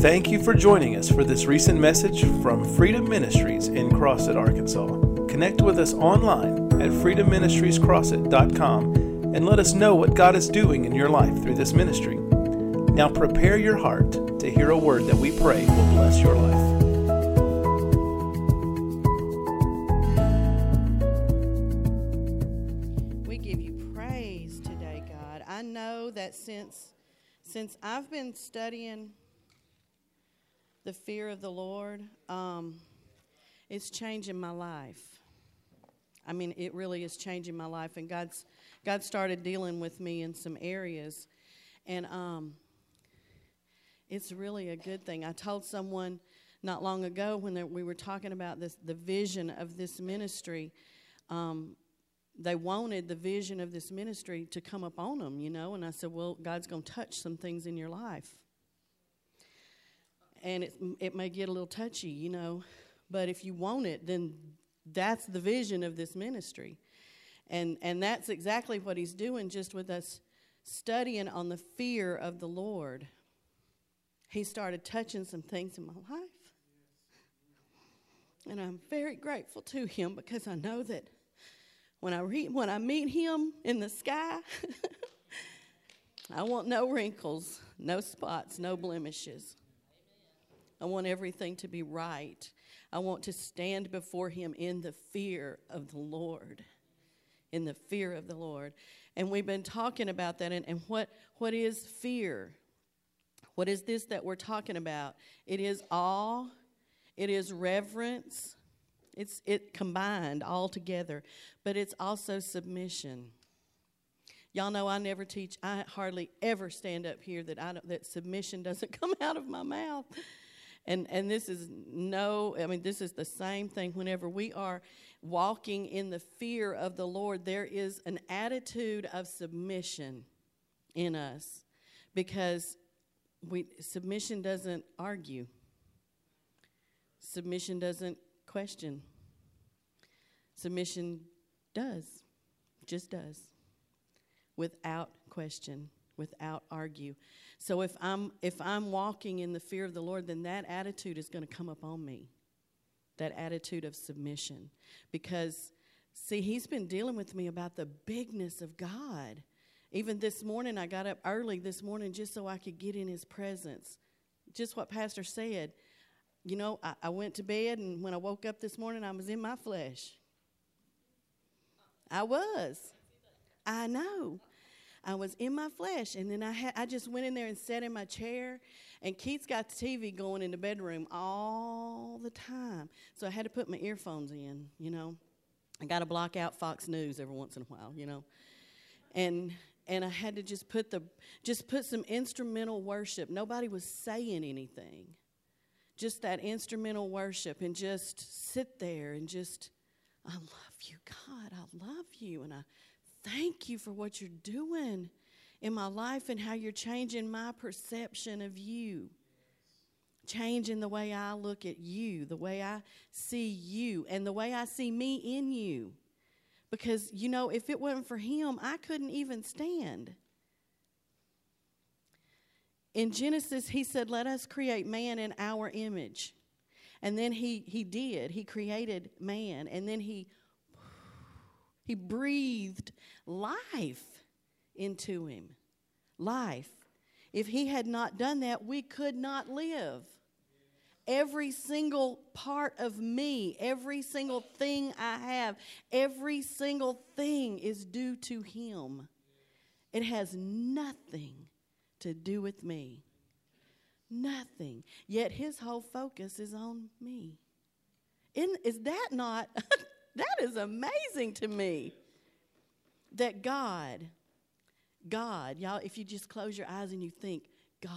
Thank you for joining us for this recent message from Freedom Ministries in Crossett, Arkansas. Connect with us online at freedomministriescrossett.com and let us know what God is doing in your life through this ministry. Now prepare your heart to hear a word that we pray will bless your life. We give you praise today, God. I know that since since I've been studying the fear of the Lord, um, it's changing my life. I mean, it really is changing my life, and God's God started dealing with me in some areas, and um, it's really a good thing. I told someone not long ago when we were talking about this, the vision of this ministry. Um, they wanted the vision of this ministry to come up on them, you know. And I said, well, God's going to touch some things in your life. And it, it may get a little touchy, you know. But if you want it, then that's the vision of this ministry. And, and that's exactly what he's doing just with us studying on the fear of the Lord. He started touching some things in my life. And I'm very grateful to him because I know that when I, re- when I meet him in the sky, I want no wrinkles, no spots, no blemishes. I want everything to be right. I want to stand before him in the fear of the Lord. In the fear of the Lord. And we've been talking about that. And, and what, what is fear? What is this that we're talking about? It is awe, it is reverence, it's it combined all together, but it's also submission. Y'all know I never teach. I hardly ever stand up here that I that submission doesn't come out of my mouth. And and this is no. I mean, this is the same thing. Whenever we are walking in the fear of the Lord, there is an attitude of submission in us, because we submission doesn't argue. Submission doesn't question. Submission does, just does, without question, without argue. So if I'm if I'm walking in the fear of the Lord, then that attitude is going to come up on me. That attitude of submission, because see, He's been dealing with me about the bigness of God. Even this morning, I got up early this morning just so I could get in His presence. Just what Pastor said you know, I, I, went to bed, and when I woke up this morning, I was in my flesh. I was. I know. I was in my flesh, and then I I just went in there and sat in my chair, and Keith's got the TV going in the bedroom all the time, so I had to put my earphones in. You know, I got to block out Fox News every once in a while. You know, and and I had to just put the just put some instrumental worship. Nobody was saying anything just that instrumental worship and just sit there and just, I love you, God. I love you. And I thank you for what you're doing in my life and how you're changing my perception of you. Changing the way I look at you, the way I see you, and the way I see me in you. Because, you know, if it wasn't for him, I couldn't even stand in Genesis, he said, Let us create man in our image. And then he, he did. He created man. And then he, he breathed life into him. Life. If he had not done that, we could not live. Every single part of me, every single thing I have, every single thing is due to him. It has nothing to do with me. Nothing. Yet his whole focus is on me. In, is that not, that is amazing to me. That God, God, y'all, if you just close your eyes and you think, God,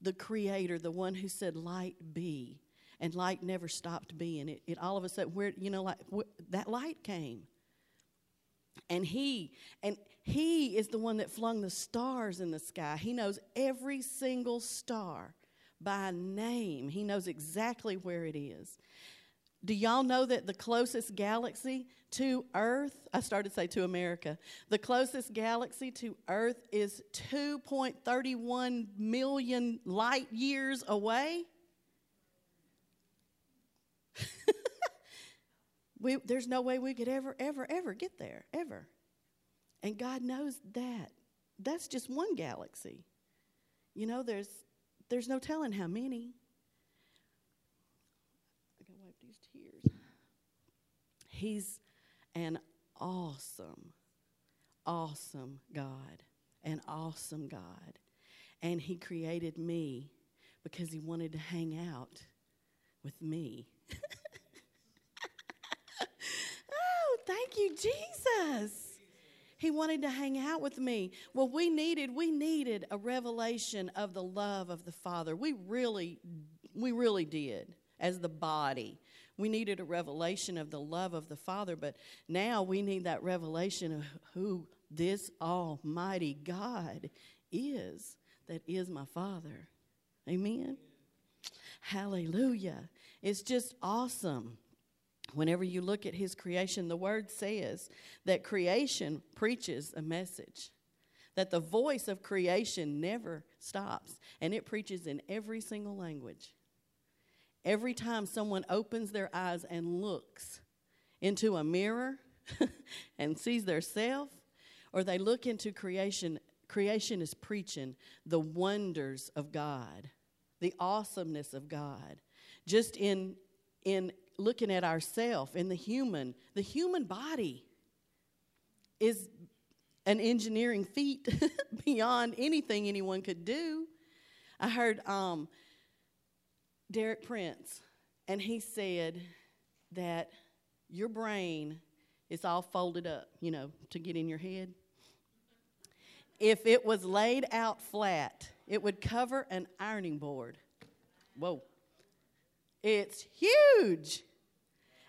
the creator, the one who said, light be, and light never stopped being. It, it all of a sudden, where, you know, like, that light came. And he, and he is the one that flung the stars in the sky. He knows every single star by name, He knows exactly where it is. Do y'all know that the closest galaxy to Earth, I started to say to America, the closest galaxy to Earth is 2.31 million light years away? we, there's no way we could ever, ever, ever get there, ever. And God knows that. That's just one galaxy. You know, there's, there's no telling how many. I gotta wipe these tears. He's an awesome, awesome God. An awesome God. And He created me because He wanted to hang out with me. oh, thank you, Jesus. He wanted to hang out with me. Well, we needed we needed a revelation of the love of the Father. We really we really did as the body. We needed a revelation of the love of the Father, but now we need that revelation of who this almighty God is that is my Father. Amen. Hallelujah. It's just awesome. Whenever you look at his creation, the word says that creation preaches a message, that the voice of creation never stops, and it preaches in every single language. Every time someone opens their eyes and looks into a mirror and sees their self, or they look into creation, creation is preaching the wonders of God, the awesomeness of God. Just in in looking at ourself in the human, the human body is an engineering feat beyond anything anyone could do. I heard um, Derek Prince, and he said that your brain is all folded up, you know, to get in your head. If it was laid out flat, it would cover an ironing board. Whoa. It's huge.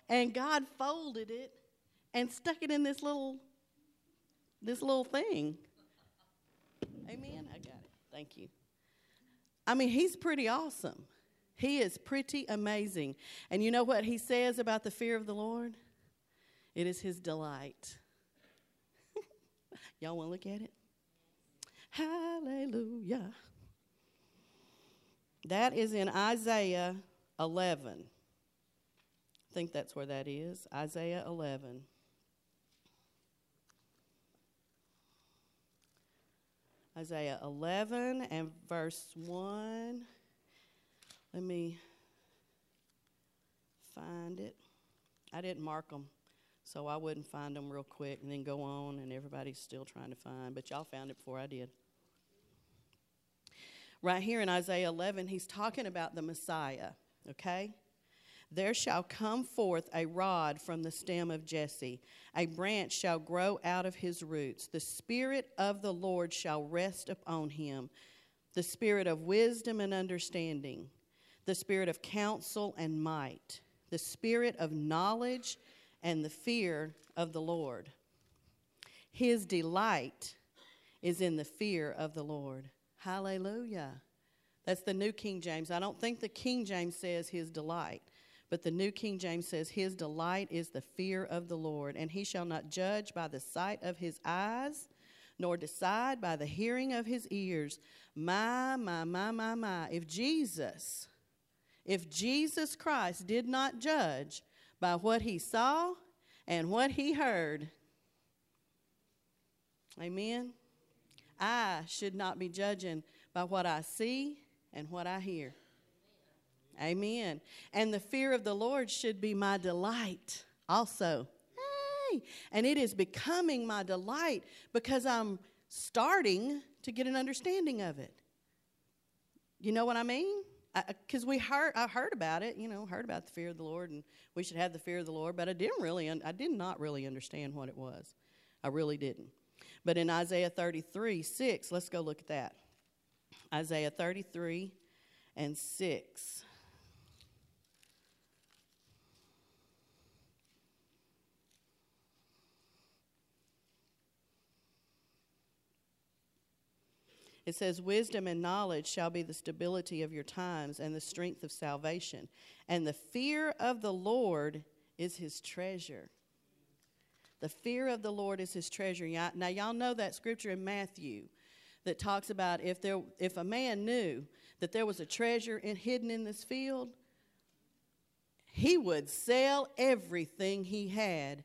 And God folded it and stuck it in this little this little thing. Amen. I got it. Thank you. I mean, he's pretty awesome. He is pretty amazing. And you know what he says about the fear of the Lord? It is his delight. Y'all want to look at it? Hallelujah. That is in Isaiah 11. I think that's where that is. Isaiah 11. Isaiah 11 and verse 1. Let me find it. I didn't mark them, so I wouldn't find them real quick and then go on, and everybody's still trying to find. But y'all found it before I did. Right here in Isaiah 11, he's talking about the Messiah okay? There shall come forth a rod from the stem of Jesse, a branch shall grow out of his roots. The Spirit of the Lord shall rest upon him the Spirit of wisdom and understanding, the Spirit of counsel and might, the Spirit of knowledge and the fear of the Lord. His delight is in the fear of the Lord. Hallelujah. That's the New King James. I don't think the King James says his delight, but the New King James says his delight is the fear of the Lord, and he shall not judge by the sight of his eyes, nor decide by the hearing of his ears. My, my, my, my, my. If Jesus, if Jesus Christ did not judge by what he saw and what he heard, amen, I should not be judging by what I see and what I hear. Amen. And the fear of the Lord should be my delight also. Hey! And it is becoming my delight because I'm starting to get an understanding of it. You know what I mean? Because we heard, I heard about it, you know, heard about the fear of the Lord, and we should have the fear of the Lord. But I didn't really, I did not really understand what it was. I really didn't. But in Isaiah 33, 6, let's go look at that. Isaiah 33 and 6. It says, Wisdom and knowledge shall be the stability of your times and the strength of salvation. And the fear of the Lord is his treasure. The fear of the Lord is his treasure. Now, y'all know that scripture in Matthew that talks about if, there, if a man knew that there was a treasure in, hidden in this field, he would sell everything he had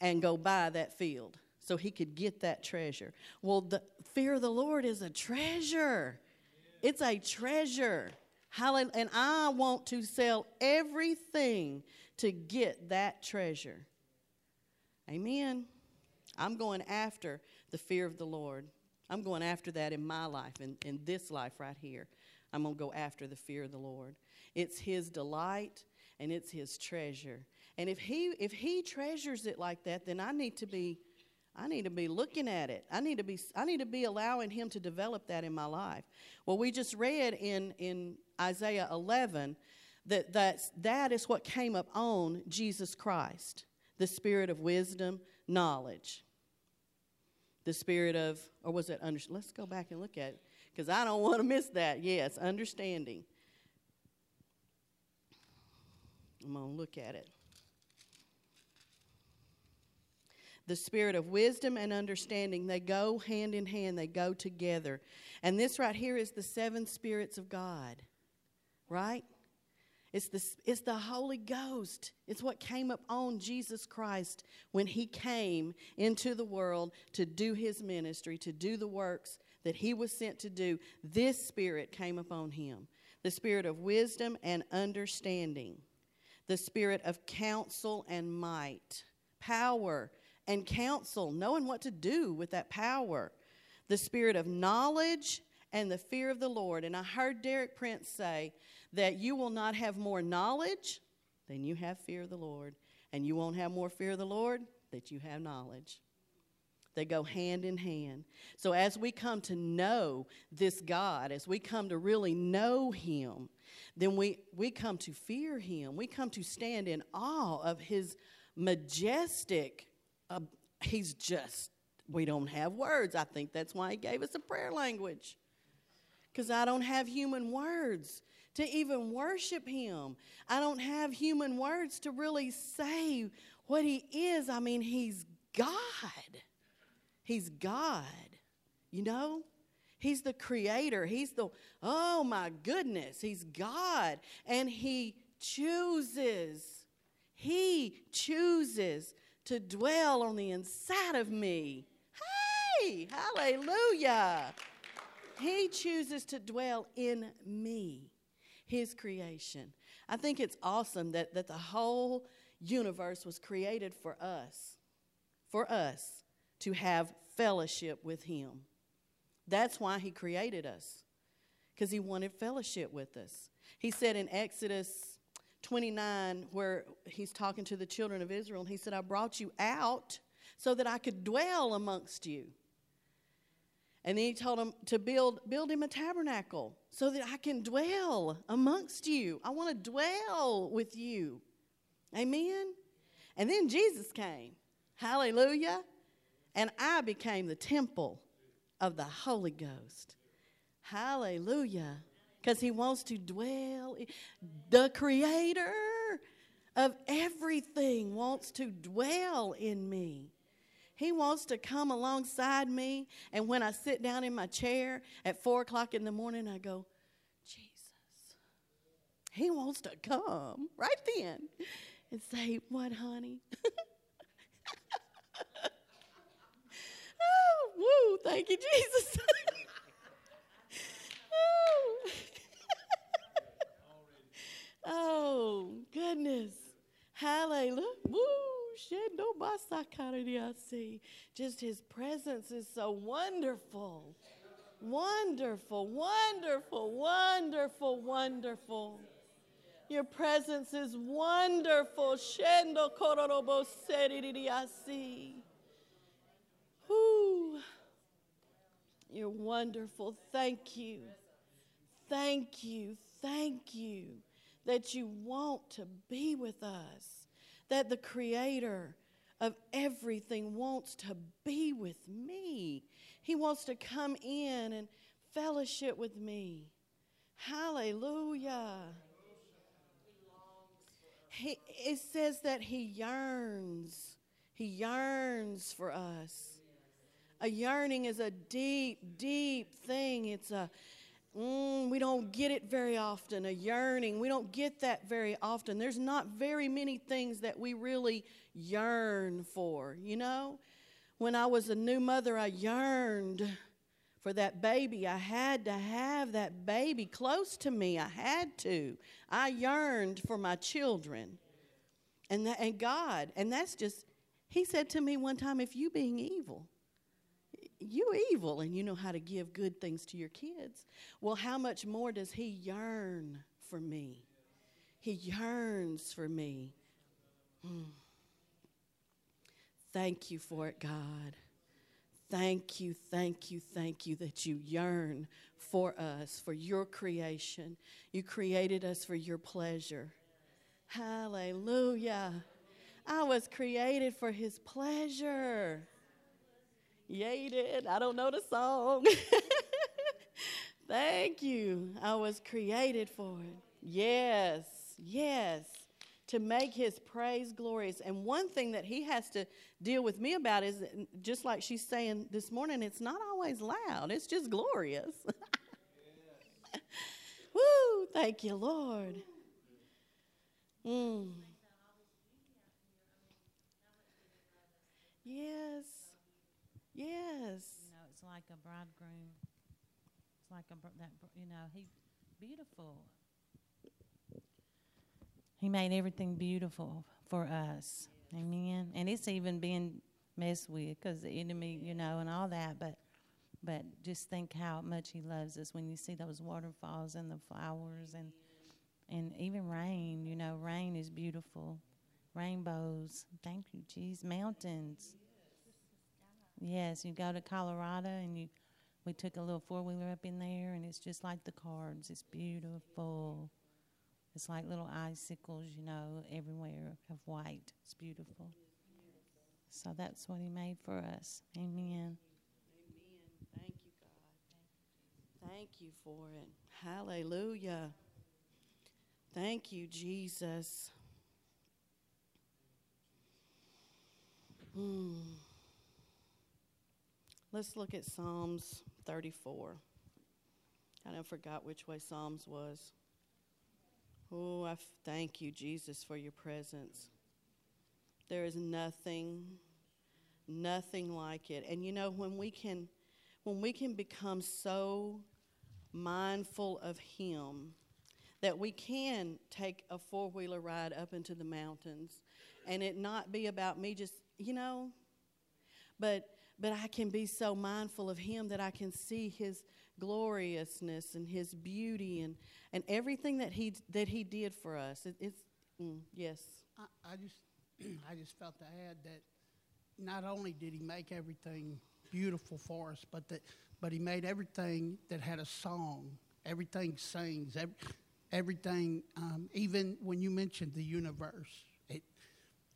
and go buy that field so he could get that treasure. Well, the fear of the Lord is a treasure. It's a treasure. Hallelujah. And I want to sell everything to get that treasure. Amen. I'm going after the fear of the Lord. I'm going after that in my life, in, in this life right here. I'm going to go after the fear of the Lord. It's His delight and it's His treasure. And if He if He treasures it like that, then I need to be I need to be looking at it. I need to be I need to be allowing Him to develop that in my life. Well, we just read in in Isaiah 11 that that's, that is what came up on Jesus Christ the spirit of wisdom, knowledge. The spirit of, or was it under, let's go back and look at it because I don't want to miss that. Yes, understanding. I'm going to look at it. The spirit of wisdom and understanding, they go hand in hand, they go together. And this right here is the seven spirits of God, right? It's the, it's the Holy Ghost. It's what came up on Jesus Christ when he came into the world to do his ministry, to do the works that he was sent to do. This spirit came upon him the spirit of wisdom and understanding, the spirit of counsel and might, power and counsel, knowing what to do with that power, the spirit of knowledge and the fear of the Lord. And I heard Derek Prince say, that you will not have more knowledge than you have fear of the Lord. And you won't have more fear of the Lord that you have knowledge. They go hand in hand. So, as we come to know this God, as we come to really know Him, then we, we come to fear Him. We come to stand in awe of His majestic, uh, He's just, we don't have words. I think that's why He gave us a prayer language. Because I don't have human words to even worship Him. I don't have human words to really say what He is. I mean, He's God. He's God, you know? He's the creator. He's the, oh my goodness, He's God. And He chooses, He chooses to dwell on the inside of me. Hey, hallelujah. He chooses to dwell in me his creation. I think it's awesome that, that the whole universe was created for us, for us to have fellowship with him. That's why he created us, because he wanted fellowship with us. He said in Exodus 29, where he's talking to the children of Israel, and he said, I brought you out so that I could dwell amongst you. And then he told him to build, build him a tabernacle so that I can dwell amongst you. I want to dwell with you. Amen. And then Jesus came. Hallelujah. And I became the temple of the Holy Ghost. Hallelujah. Because he wants to dwell. The creator of everything wants to dwell in me. He wants to come alongside me. And when I sit down in my chair at four o'clock in the morning, I go, Jesus. He wants to come right then and say, What, honey? oh, woo, thank you, Jesus. oh. Oh, goodness. Hallelujah. Woo. Just his presence is so wonderful. Wonderful, wonderful, wonderful, wonderful. Your presence is wonderful. Shendo kororobo seririasi. Whoo. You're wonderful. Thank you. Thank you. Thank you that you want to be with us that the creator of everything wants to be with me. He wants to come in and fellowship with me. Hallelujah. He, it says that he yearns. He yearns for us. A yearning is a deep, deep thing. It's a, mm, we don't get it very often. A yearning, we don't get that very often. There's not very many things that we really yearn for, you know? When I was a new mother, I yearned for that baby. I had to have that baby close to me. I had to. I yearned for my children. And, that, and God, and that's just, He said to me one time, if you being evil, you evil and you know how to give good things to your kids. Well, how much more does he yearn for me? He yearns for me. Mm. Thank you for it, God. Thank you, thank you, thank you that you yearn for us, for your creation. You created us for your pleasure. Hallelujah. I was created for his pleasure. Did. I don't know the song. Thank you. I was created for it. Yes, yes. To make his praise glorious. And one thing that he has to deal with me about is just like she's saying this morning, it's not always loud, it's just glorious. Woo! Thank you, Lord. Mm. Yes. Yes. You know, it's like a bridegroom. It's like a that you know he beautiful. He made everything beautiful for us. Amen. And it's even being messed with because the enemy, you know, and all that. But but just think how much he loves us when you see those waterfalls and the flowers and and even rain. You know, rain is beautiful. Rainbows. Thank you, Jesus. Mountains. Yes, you go to Colorado and you we took a little four wheeler up in there and it's just like the cards. It's beautiful. It's like little icicles, you know, everywhere of white. It's beautiful. So that's what he made for us. Amen. Amen. Thank you, God. Thank you for it. Hallelujah. Thank you, Jesus. Hmm. Let's look at Psalms 34. I don't forgot which way Psalms was. Oh, I f- thank you, Jesus, for your presence. There is nothing, nothing like it. And you know, when we can, when we can become so mindful of Him that we can take a four wheeler ride up into the mountains and it not be about me just, you know, but but I can be so mindful of Him that I can see His gloriousness and His beauty and, and everything that He that He did for us. It, it's mm, yes. I, I just I just felt to add that not only did He make everything beautiful for us, but that but He made everything that had a song. Everything sings. Every, everything. Um, even when you mentioned the universe, it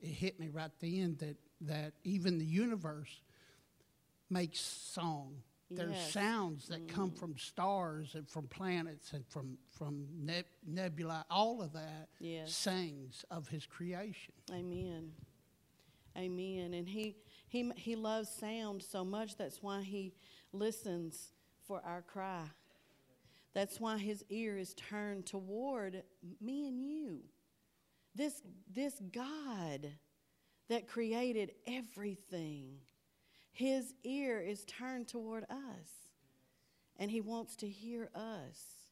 it hit me right then that that even the universe makes song. There's Yes. sounds that come mm. from stars and from planets and from from neb- nebula. All of that Yes. sings of His creation. Amen. Amen. And he he he loves sound so much that's why he listens for our cry. That's why his ear is turned toward me and you. This this God that created everything. His ear is turned toward us. And he wants to hear us.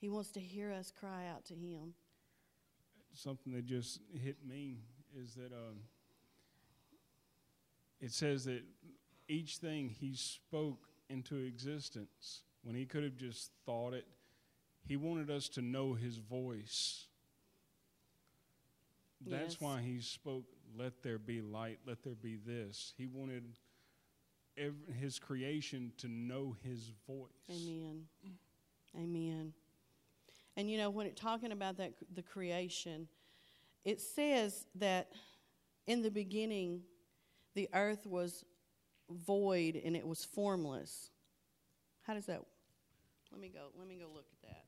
He wants to hear us cry out to him. something that just hit me is that um, it says that each thing he spoke into existence when he could have just thought it he wanted us to know his voice that's Yes. why he spoke let there be light let there be this he wanted ev his creation to know his voice Amen. Amen. And you know, when it talking about that the creation, it says that in the beginning the earth was void and it was formless. How does that Let me go. Let me go look at that.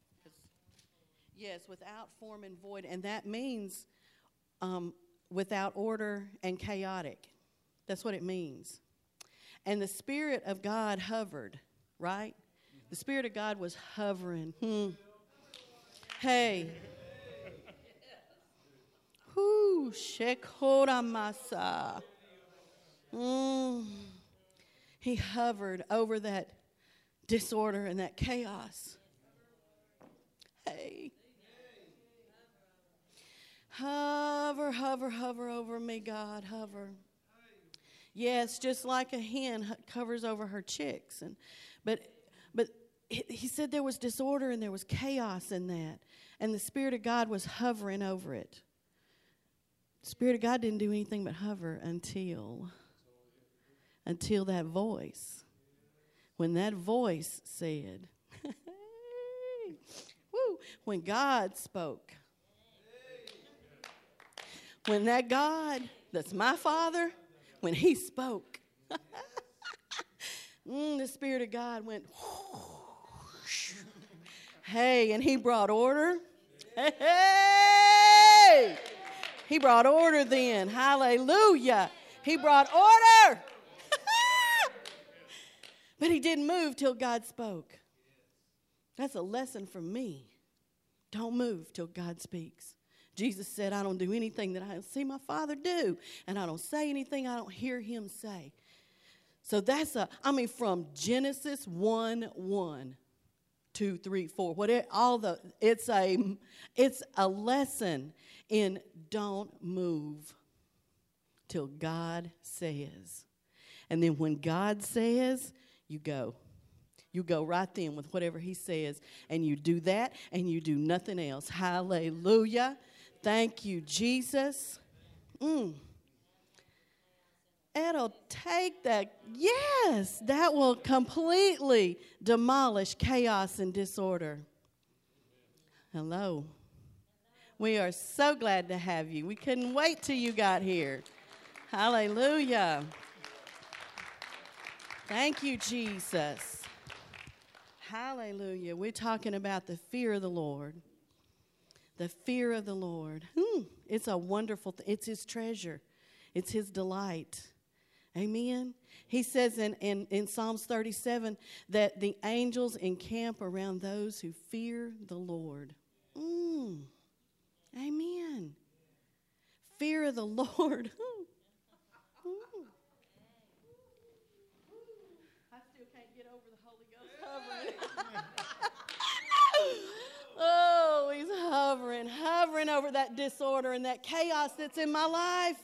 Yes, without form and void, and that means um, without order and chaotic. That's what it means. And the Spirit of God hovered, right? The Spirit of God was hovering. Hmm. Hey. Whoo, shekora masa. Mm. He hovered over that disorder and that chaos. Hey. Hover, hover, hover over me, God, hover. Yes, just like a hen covers over her chicks, and but but he said there was disorder and there was chaos in that, and the Spirit of God was hovering over it. Spirit of God didn't do anything but hover until until that voice. When that voice said, Woo, when God spoke. When that God that's my father, when he spoke, mm, the Spirit of God went, hey, and he brought order. Hey! He brought order then. Hallelujah. He brought order. but he didn't move till God spoke. That's a lesson for me. Don't move till God speaks. Jesus said, I don't do anything that I don't see my Father do, and I don't say anything I don't hear him say. So that's a, I mean, from Genesis 1 1, 2, 3, 4, whatever, all the, it's a, it's a lesson in don't move till God says. And then when God says, you go. You go right then with whatever He says, and you do that, and you do nothing else. Hallelujah. Thank you, Jesus. Mm. It'll take that. Yes, that will completely demolish chaos and disorder. Hello. We are so glad to have you. We couldn't wait till you got here. Hallelujah. Thank you, Jesus. Hallelujah. We're talking about the fear of the Lord. The fear of the Lord. Hmm. It's a wonderful it's his treasure. It's his delight. Amen. He says in, in, in Psalms 37 that the angels encamp around those who fear the Lord. Mm. Amen. Fear of the Lord. Mm. I still can't get over the Holy Ghost hovering. He's hovering, hovering over that disorder and that chaos that's in my life.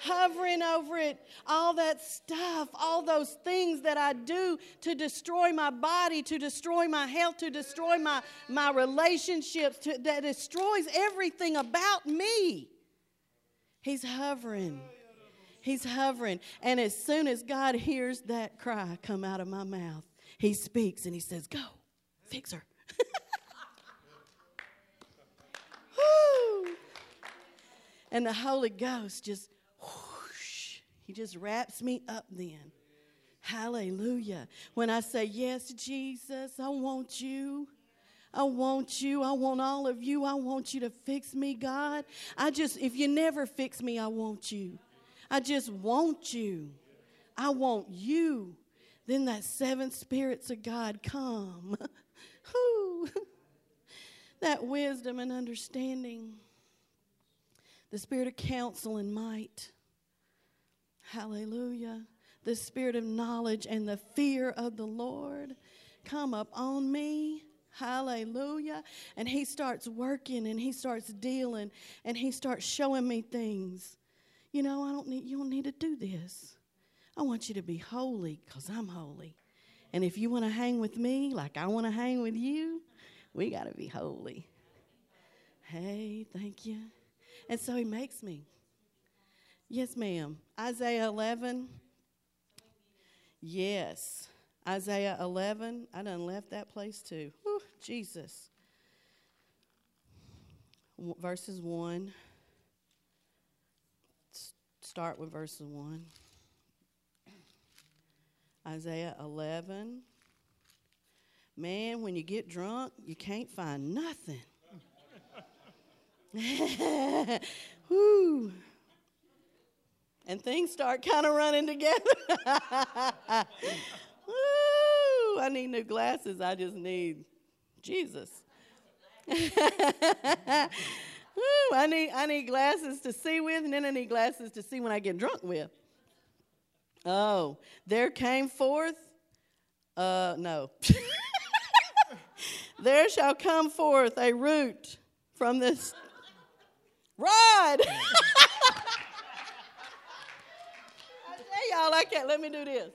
Hovering over it, all that stuff, all those things that I do to destroy my body, to destroy my health, to destroy my, my relationships, to, that destroys everything about me. He's hovering. He's hovering. And as soon as God hears that cry come out of my mouth, he speaks and he says, Go, fix her. And the Holy Ghost just, whoosh, he just wraps me up then. Hallelujah. When I say, Yes, Jesus, I want you. I want you. I want all of you. I want you to fix me, God. I just, if you never fix me, I want you. I just want you. I want you. Then that seven spirits of God come. That wisdom and understanding. The spirit of counsel and might. Hallelujah. The spirit of knowledge and the fear of the Lord come up on me. Hallelujah. And he starts working and he starts dealing and he starts showing me things. You know, I don't need you don't need to do this. I want you to be holy because I'm holy. And if you want to hang with me like I want to hang with you, we got to be holy. Hey, thank you. And so he makes me. Yes, ma'am. Isaiah 11. Yes. Isaiah 11. I done left that place too. Whew, Jesus. Verses 1. S- Start with verses 1. Isaiah 11, Man, when you get drunk, you can't find nothing. Whoo. And things start kind of running together. Woo. I need new glasses. I just need Jesus. Woo. I need I need glasses to see with, and then I need glasses to see when I get drunk with. Oh, there came forth. Uh, no. There shall come forth a root from this rod. Y'all, I can't. Let me do this.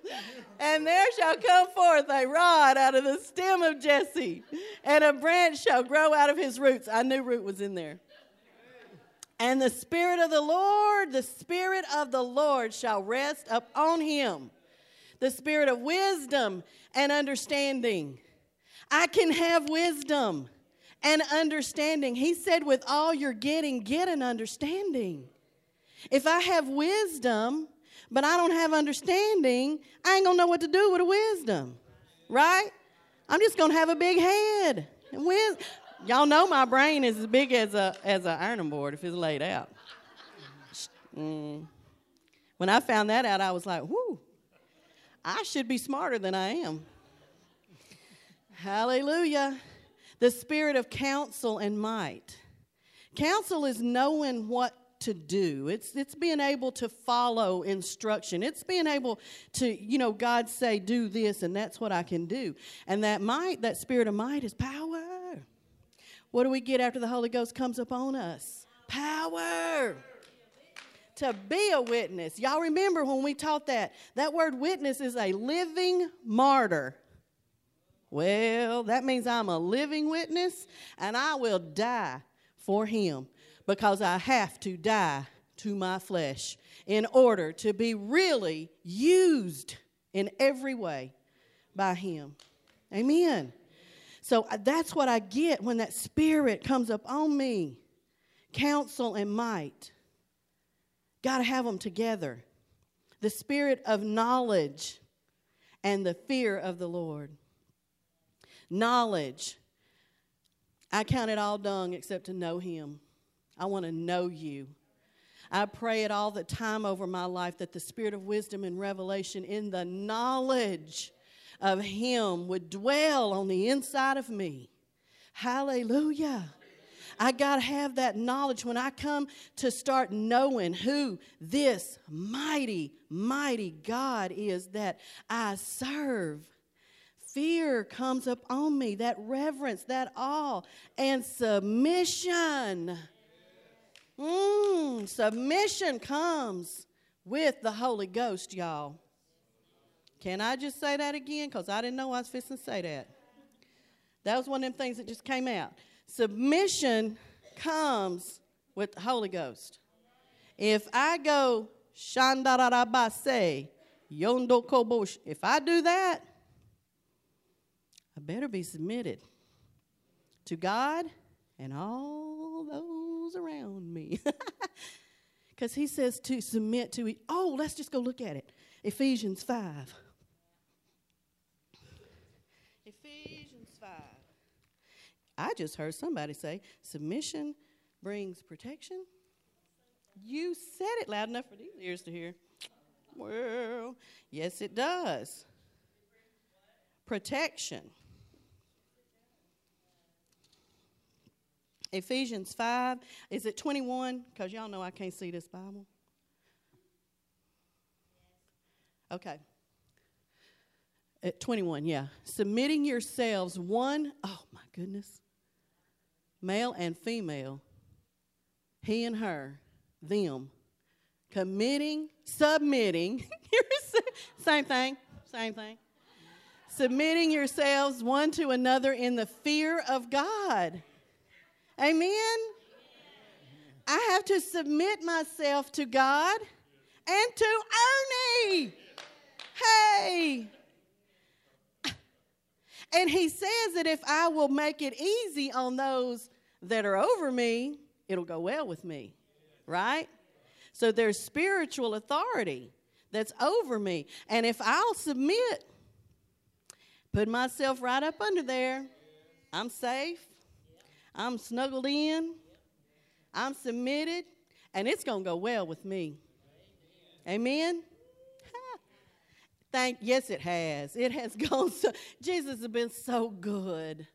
And there shall come forth a rod out of the stem of Jesse, and a branch shall grow out of his roots. I knew root was in there. And the Spirit of the Lord, the Spirit of the Lord shall rest upon him. The Spirit of wisdom and understanding. I can have wisdom and understanding. He said, with all you're getting, get an understanding. If I have wisdom, but I don't have understanding, I ain't gonna know what to do with the wisdom, right? I'm just gonna have a big head. Wis- Y'all know my brain is as big as a as an ironing board if it's laid out. Mm. When I found that out, I was like, "Whoo! I should be smarter than I am." Hallelujah. The spirit of counsel and might. Counsel is knowing what to do. It's it's being able to follow instruction. It's being able to, you know, God say do this and that's what I can do. And that might, that spirit of might is power. What do we get after the Holy Ghost comes upon us? Power. To be a witness. Y'all remember when we taught that? That word witness is a living martyr. Well, that means I'm a living witness and I will die for him because I have to die to my flesh in order to be really used in every way by him. Amen. So uh, that's what I get when that spirit comes up on me counsel and might. Got to have them together. The spirit of knowledge and the fear of the Lord. Knowledge. I count it all dung except to know Him. I want to know you. I pray it all the time over my life that the spirit of wisdom and revelation in the knowledge of Him would dwell on the inside of me. Hallelujah. I got to have that knowledge when I come to start knowing who this mighty, mighty God is that I serve. Fear comes up on me, that reverence, that awe, and submission. Mm, submission comes with the Holy Ghost, y'all. Can I just say that again? Because I didn't know I was fixing to say that. That was one of them things that just came out. Submission comes with the Holy Ghost. If I go shandarabase, yondo kobosh, if I do that, I better be submitted to God and all those around me. Because he says to submit to it. Oh, let's just go look at it. Ephesians 5. Ephesians 5. I just heard somebody say submission brings protection. You said it loud enough for these ears to hear. Well, yes, it does. Protection. Ephesians 5. Is it 21? Because y'all know I can't see this Bible. Okay. At 21, yeah. Submitting yourselves one, oh my goodness, male and female, he and her, them, committing, submitting, same thing, same thing. Submitting yourselves one to another in the fear of God. Amen? I have to submit myself to God and to Ernie. Hey. And he says that if I will make it easy on those that are over me, it'll go well with me. Right? So there's spiritual authority that's over me. And if I'll submit Put myself right up under there. I'm safe. I'm snuggled in. I'm submitted. And it's going to go well with me. Amen. Thank yes, it has. It has gone so Jesus has been so good.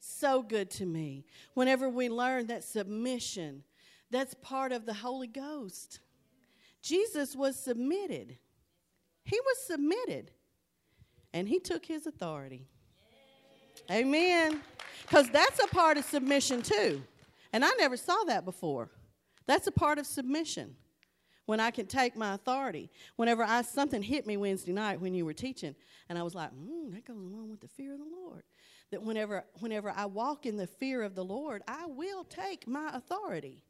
So good to me. Whenever we learn that submission, that's part of the Holy Ghost. Jesus was submitted. He was submitted. And he took his authority. Amen. Because that's a part of submission too. And I never saw that before. That's a part of submission. When I can take my authority. Whenever I something hit me Wednesday night when you were teaching, and I was like, mm, that goes along with the fear of the Lord. That whenever whenever I walk in the fear of the Lord, I will take my authority.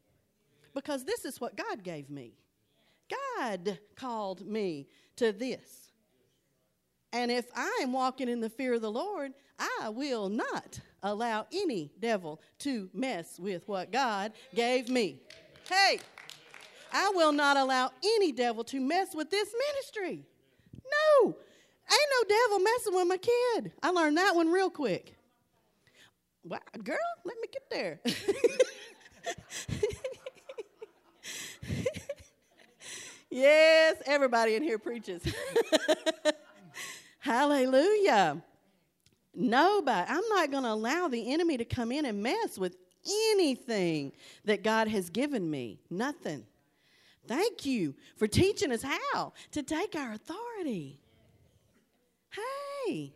Because this is what God gave me. God called me to this. And if I am walking in the fear of the Lord, I will not allow any devil to mess with what God gave me. Hey, I will not allow any devil to mess with this ministry. No, ain't no devil messing with my kid. I learned that one real quick. Well, girl, let me get there. yes, everybody in here preaches. Hallelujah. Nobody. I'm not going to allow the enemy to come in and mess with anything that God has given me. Nothing. Thank you for teaching us how to take our authority. Hey,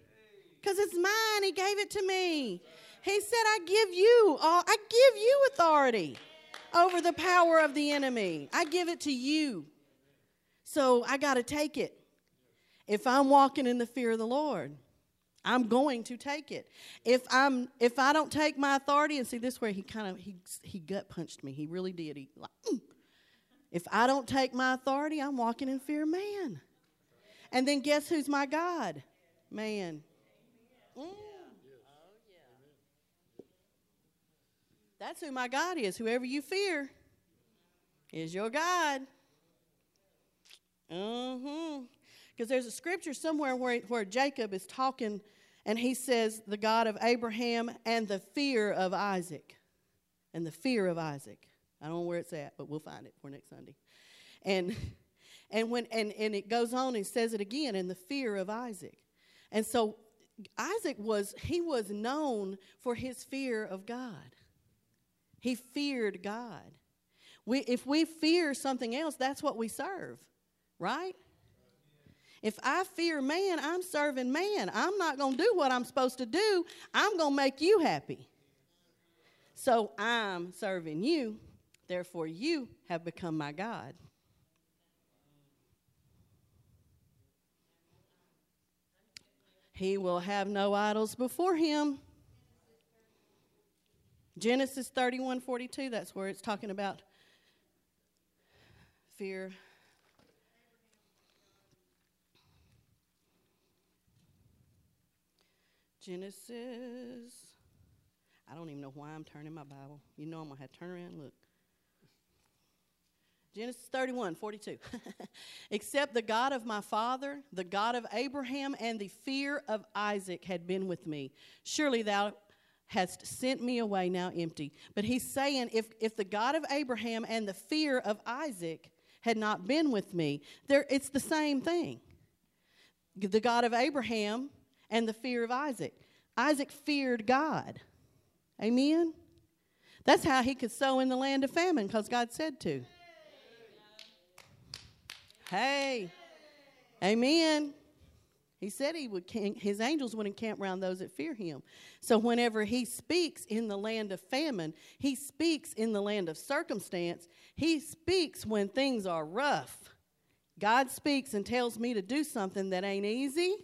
because it's mine. He gave it to me. He said, I give you all, I give you authority over the power of the enemy. I give it to you. So I got to take it. If I'm walking in the fear of the Lord, I'm going to take it. If I'm if I don't take my authority and see this where he kind of he he gut punched me. He really did. He like, mm. if I don't take my authority, I'm walking in fear man. And then guess who's my God? Man. Mm. That's who my God is. Whoever you fear is your God. Mm-hmm. Because there's a scripture somewhere where, where Jacob is talking and he says, the God of Abraham and the fear of Isaac. And the fear of Isaac. I don't know where it's at, but we'll find it for next Sunday. And and when and, and it goes on and says it again, in the fear of Isaac. And so Isaac was he was known for his fear of God. He feared God. We, if we fear something else, that's what we serve, right? If I fear man, I'm serving man. I'm not going to do what I'm supposed to do. I'm going to make you happy. So I'm serving you. Therefore, you have become my God. He will have no idols before him. Genesis 31 42, that's where it's talking about fear Genesis. I don't even know why I'm turning my Bible. You know I'm going to have to turn around and look. Genesis 31, 42. Except the God of my father, the God of Abraham, and the fear of Isaac had been with me. Surely thou hast sent me away now empty. But he's saying, if, if the God of Abraham and the fear of Isaac had not been with me, there, it's the same thing. The God of Abraham and the fear of Isaac. Isaac feared God. Amen? That's how he could sow in the land of famine because God said to. Hey. Amen. He said he would his angels would encamp around those that fear him. So whenever he speaks in the land of famine, he speaks in the land of circumstance. He speaks when things are rough. God speaks and tells me to do something that ain't easy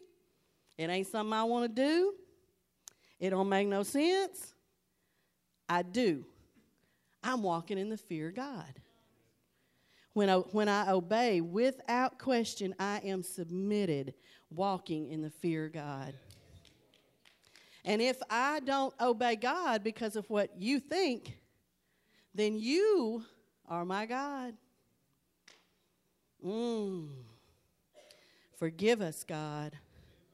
it ain't something I want to do. It don't make no sense. I do. I'm walking in the fear of God. When I, when I obey without question, I am submitted, walking in the fear of God. And if I don't obey God because of what you think, then you are my God. Mm. Forgive us, God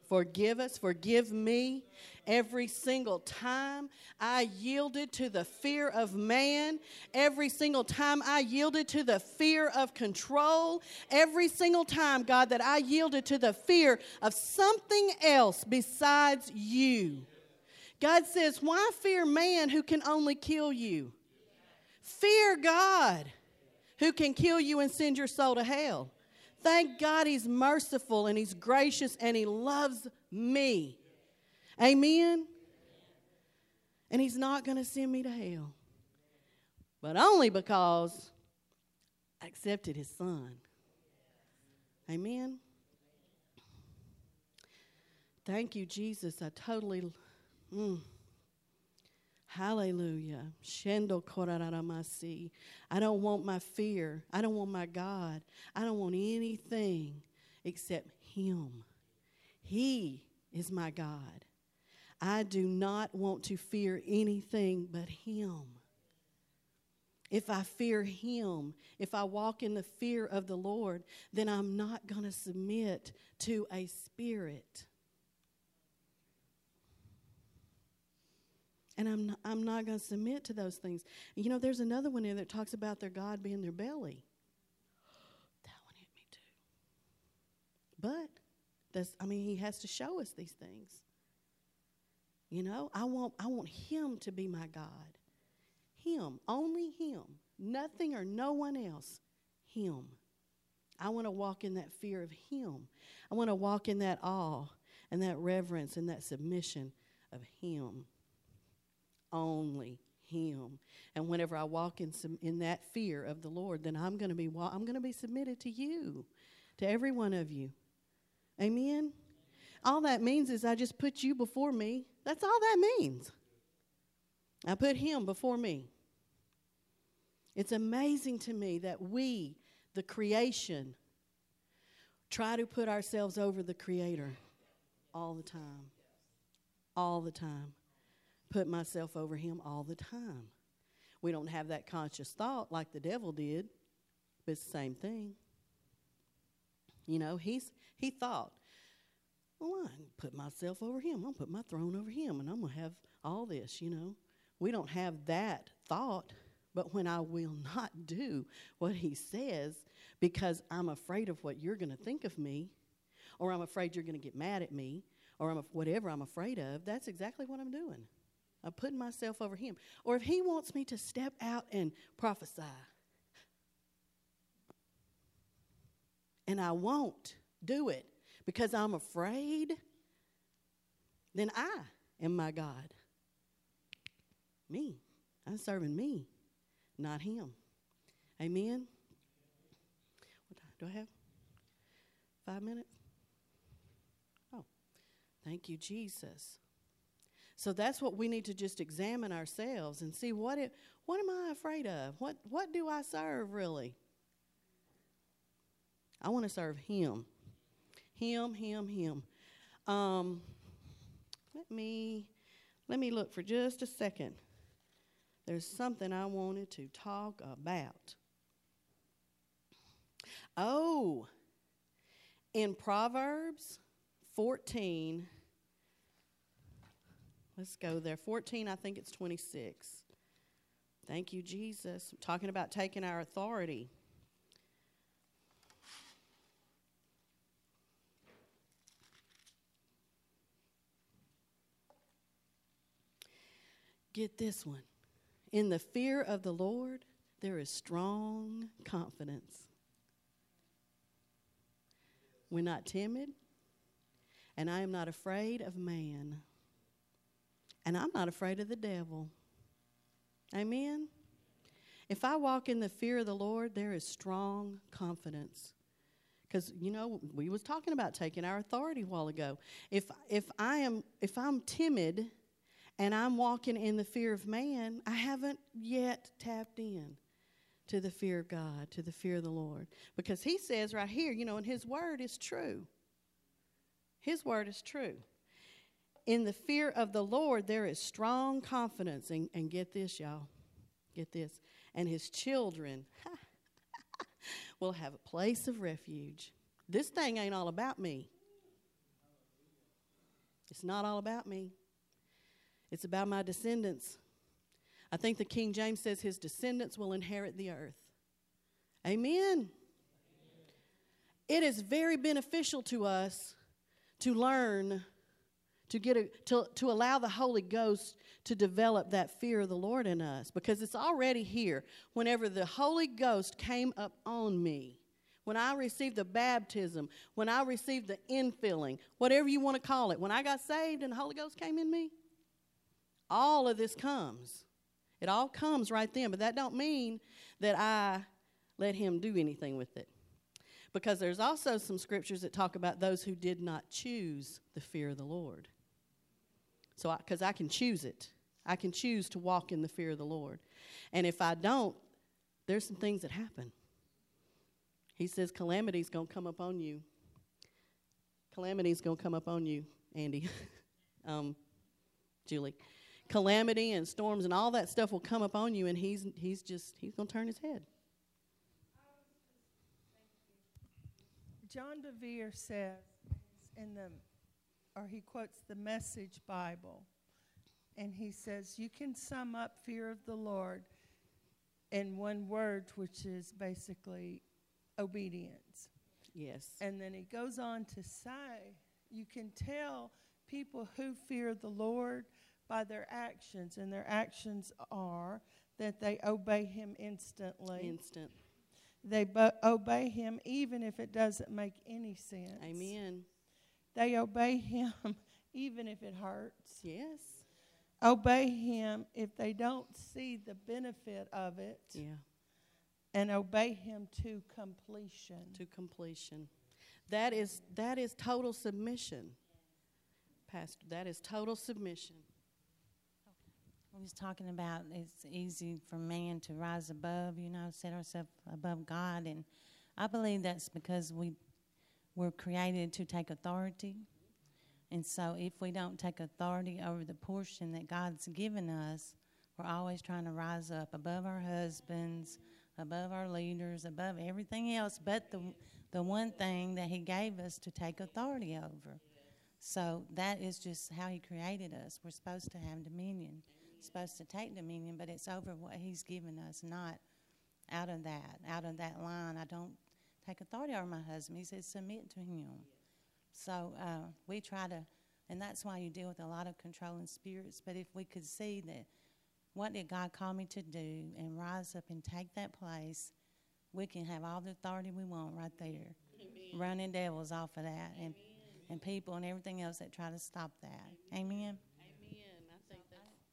Forgive us, forgive me. Every single time I yielded to the fear of man, every single time I yielded to the fear of control, every single time, God, that I yielded to the fear of something else besides you. God says, Why fear man who can only kill you? Fear God who can kill you and send your soul to hell. Thank God He's merciful and He's gracious and He loves me. Amen? And He's not going to send me to hell, but only because I accepted His Son. Amen? Thank you, Jesus. I totally. Mm. Hallelujah. Shendo korararamasi. I don't want my fear. I don't want my God. I don't want anything except Him. He is my God. I do not want to fear anything but Him. If I fear Him, if I walk in the fear of the Lord, then I'm not going to submit to a spirit. And I'm not, I'm not going to submit to those things. You know, there's another one there that talks about their God being their belly. That one hit me too. But that's I mean, he has to show us these things. You know, I want I want him to be my God. Him, only him. Nothing or no one else. Him. I want to walk in that fear of him. I want to walk in that awe and that reverence and that submission of him only him. And whenever I walk in some, in that fear of the Lord, then I'm going to be I'm going to be submitted to you, to every one of you. Amen. All that means is I just put you before me. That's all that means. I put him before me. It's amazing to me that we, the creation, try to put ourselves over the creator all the time. All the time put myself over him all the time. We don't have that conscious thought like the devil did, but it's the same thing. You know, he's he thought, well, I can put myself over him. I'm gonna put my throne over him, and I'm gonna have all this. You know, we don't have that thought. But when I will not do what he says because I'm afraid of what you're to think of me, or I'm afraid you're to get mad at me, or I'm whatever I'm afraid of, that's exactly what I'm doing. Putting myself over him. Or if he wants me to step out and prophesy, and I won't do it because I'm afraid, then I am my God. Me. I'm serving me, not him. Amen. What time do I have? Five minutes? Oh, thank you, Jesus. So that's what we need to just examine ourselves and see what it, what am I afraid of? What what do I serve really? I want to serve him. Him, him, him. Um, let me let me look for just a second. There's something I wanted to talk about. Oh, in Proverbs 14 Let's go there. 14, I think it's 26. Thank you, Jesus. I'm talking about taking our authority. Get this one. In the fear of the Lord, there is strong confidence. We're not timid, and I am not afraid of man. And I'm not afraid of the devil. Amen. If I walk in the fear of the Lord, there is strong confidence. Because you know, we was talking about taking our authority a while ago. If if I am if I'm timid and I'm walking in the fear of man, I haven't yet tapped in to the fear of God, to the fear of the Lord. Because he says right here, you know, and his word is true. His word is true in the fear of the Lord, there is strong confidence. And, and get this, y'all. Get this. And his children will have a place of refuge. This thing ain't all about me. It's not all about me, it's about my descendants. I think the King James says his descendants will inherit the earth. Amen. It is very beneficial to us to learn to get a, to, to allow the Holy Ghost to develop that fear of the Lord in us because it's already here. Whenever the Holy Ghost came up on me, when I received the baptism, when I received the infilling, whatever you want to call it, when I got saved and the Holy Ghost came in me, all of this comes. It all comes right then, but that don't mean that I let him do anything with it. Because there's also some scriptures that talk about those who did not choose the fear of the Lord. So, because I, I can choose it, I can choose to walk in the fear of the Lord. And if I don't, there's some things that happen. He says calamity's going to come upon you. Calamity's going to come upon you, Andy, um, Julie. Calamity and storms and all that stuff will come upon you, and he's he's just he's going to turn his head. John Bevere says in the, or he quotes the Message Bible, and he says, You can sum up fear of the Lord in one word, which is basically obedience. Yes. And then he goes on to say, you can tell people who fear the Lord by their actions, and their actions are that they obey him instantly. Instant. They bo- obey him even if it doesn't make any sense. Amen. They obey him even if it hurts. Yes. Obey him if they don't see the benefit of it. Yeah. And obey him to completion. To completion. That is that is total submission. Pastor, that is total submission. We was talking about it's easy for man to rise above, you know, set ourselves above God, and I believe that's because we were created to take authority, and so if we don't take authority over the portion that God's given us, we're always trying to rise up above our husbands, above our leaders, above everything else, but the the one thing that He gave us to take authority over. So that is just how He created us. We're supposed to have dominion supposed to take dominion, but it's over what He's given us, not out of that, out of that line. I don't take authority over my husband. He says, submit to Him. So uh, we try to, and that's why you deal with a lot of controlling spirits. But if we could see that, what did God call me to do, and rise up and take that place, we can have all the authority we want right there. Amen. Running devils off of that, and and people and everything else that try to stop that. Amen. Amen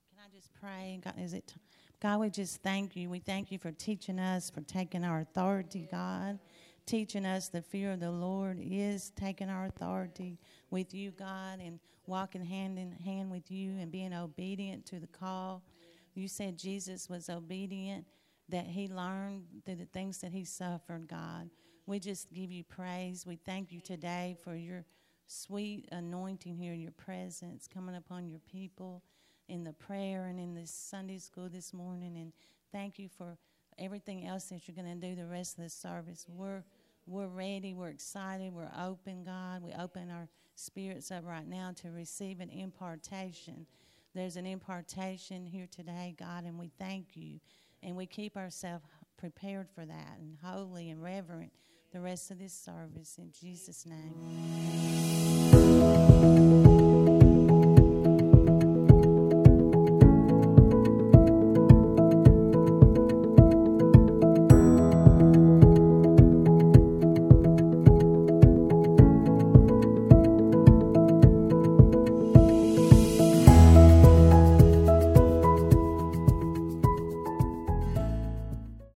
Can I just pray? God, is it? God, we just thank you. We thank you for teaching us, for taking our authority, God. Teaching us the fear of the Lord is taking our authority with you, God, and walking hand in hand with you and being obedient to the call. You said Jesus was obedient, that he learned through the things that he suffered, God. We just give you praise. We thank you today for your sweet anointing here, in your presence coming upon your people in the prayer and in this Sunday school this morning. And thank you for everything else that you're going to do the rest of the service. We're we're ready. We're excited. We're open, God. We open our spirits up right now to receive an impartation. There's an impartation here today, God, and we thank you. And we keep ourselves prepared for that and holy and reverent the rest of this service in Jesus' name.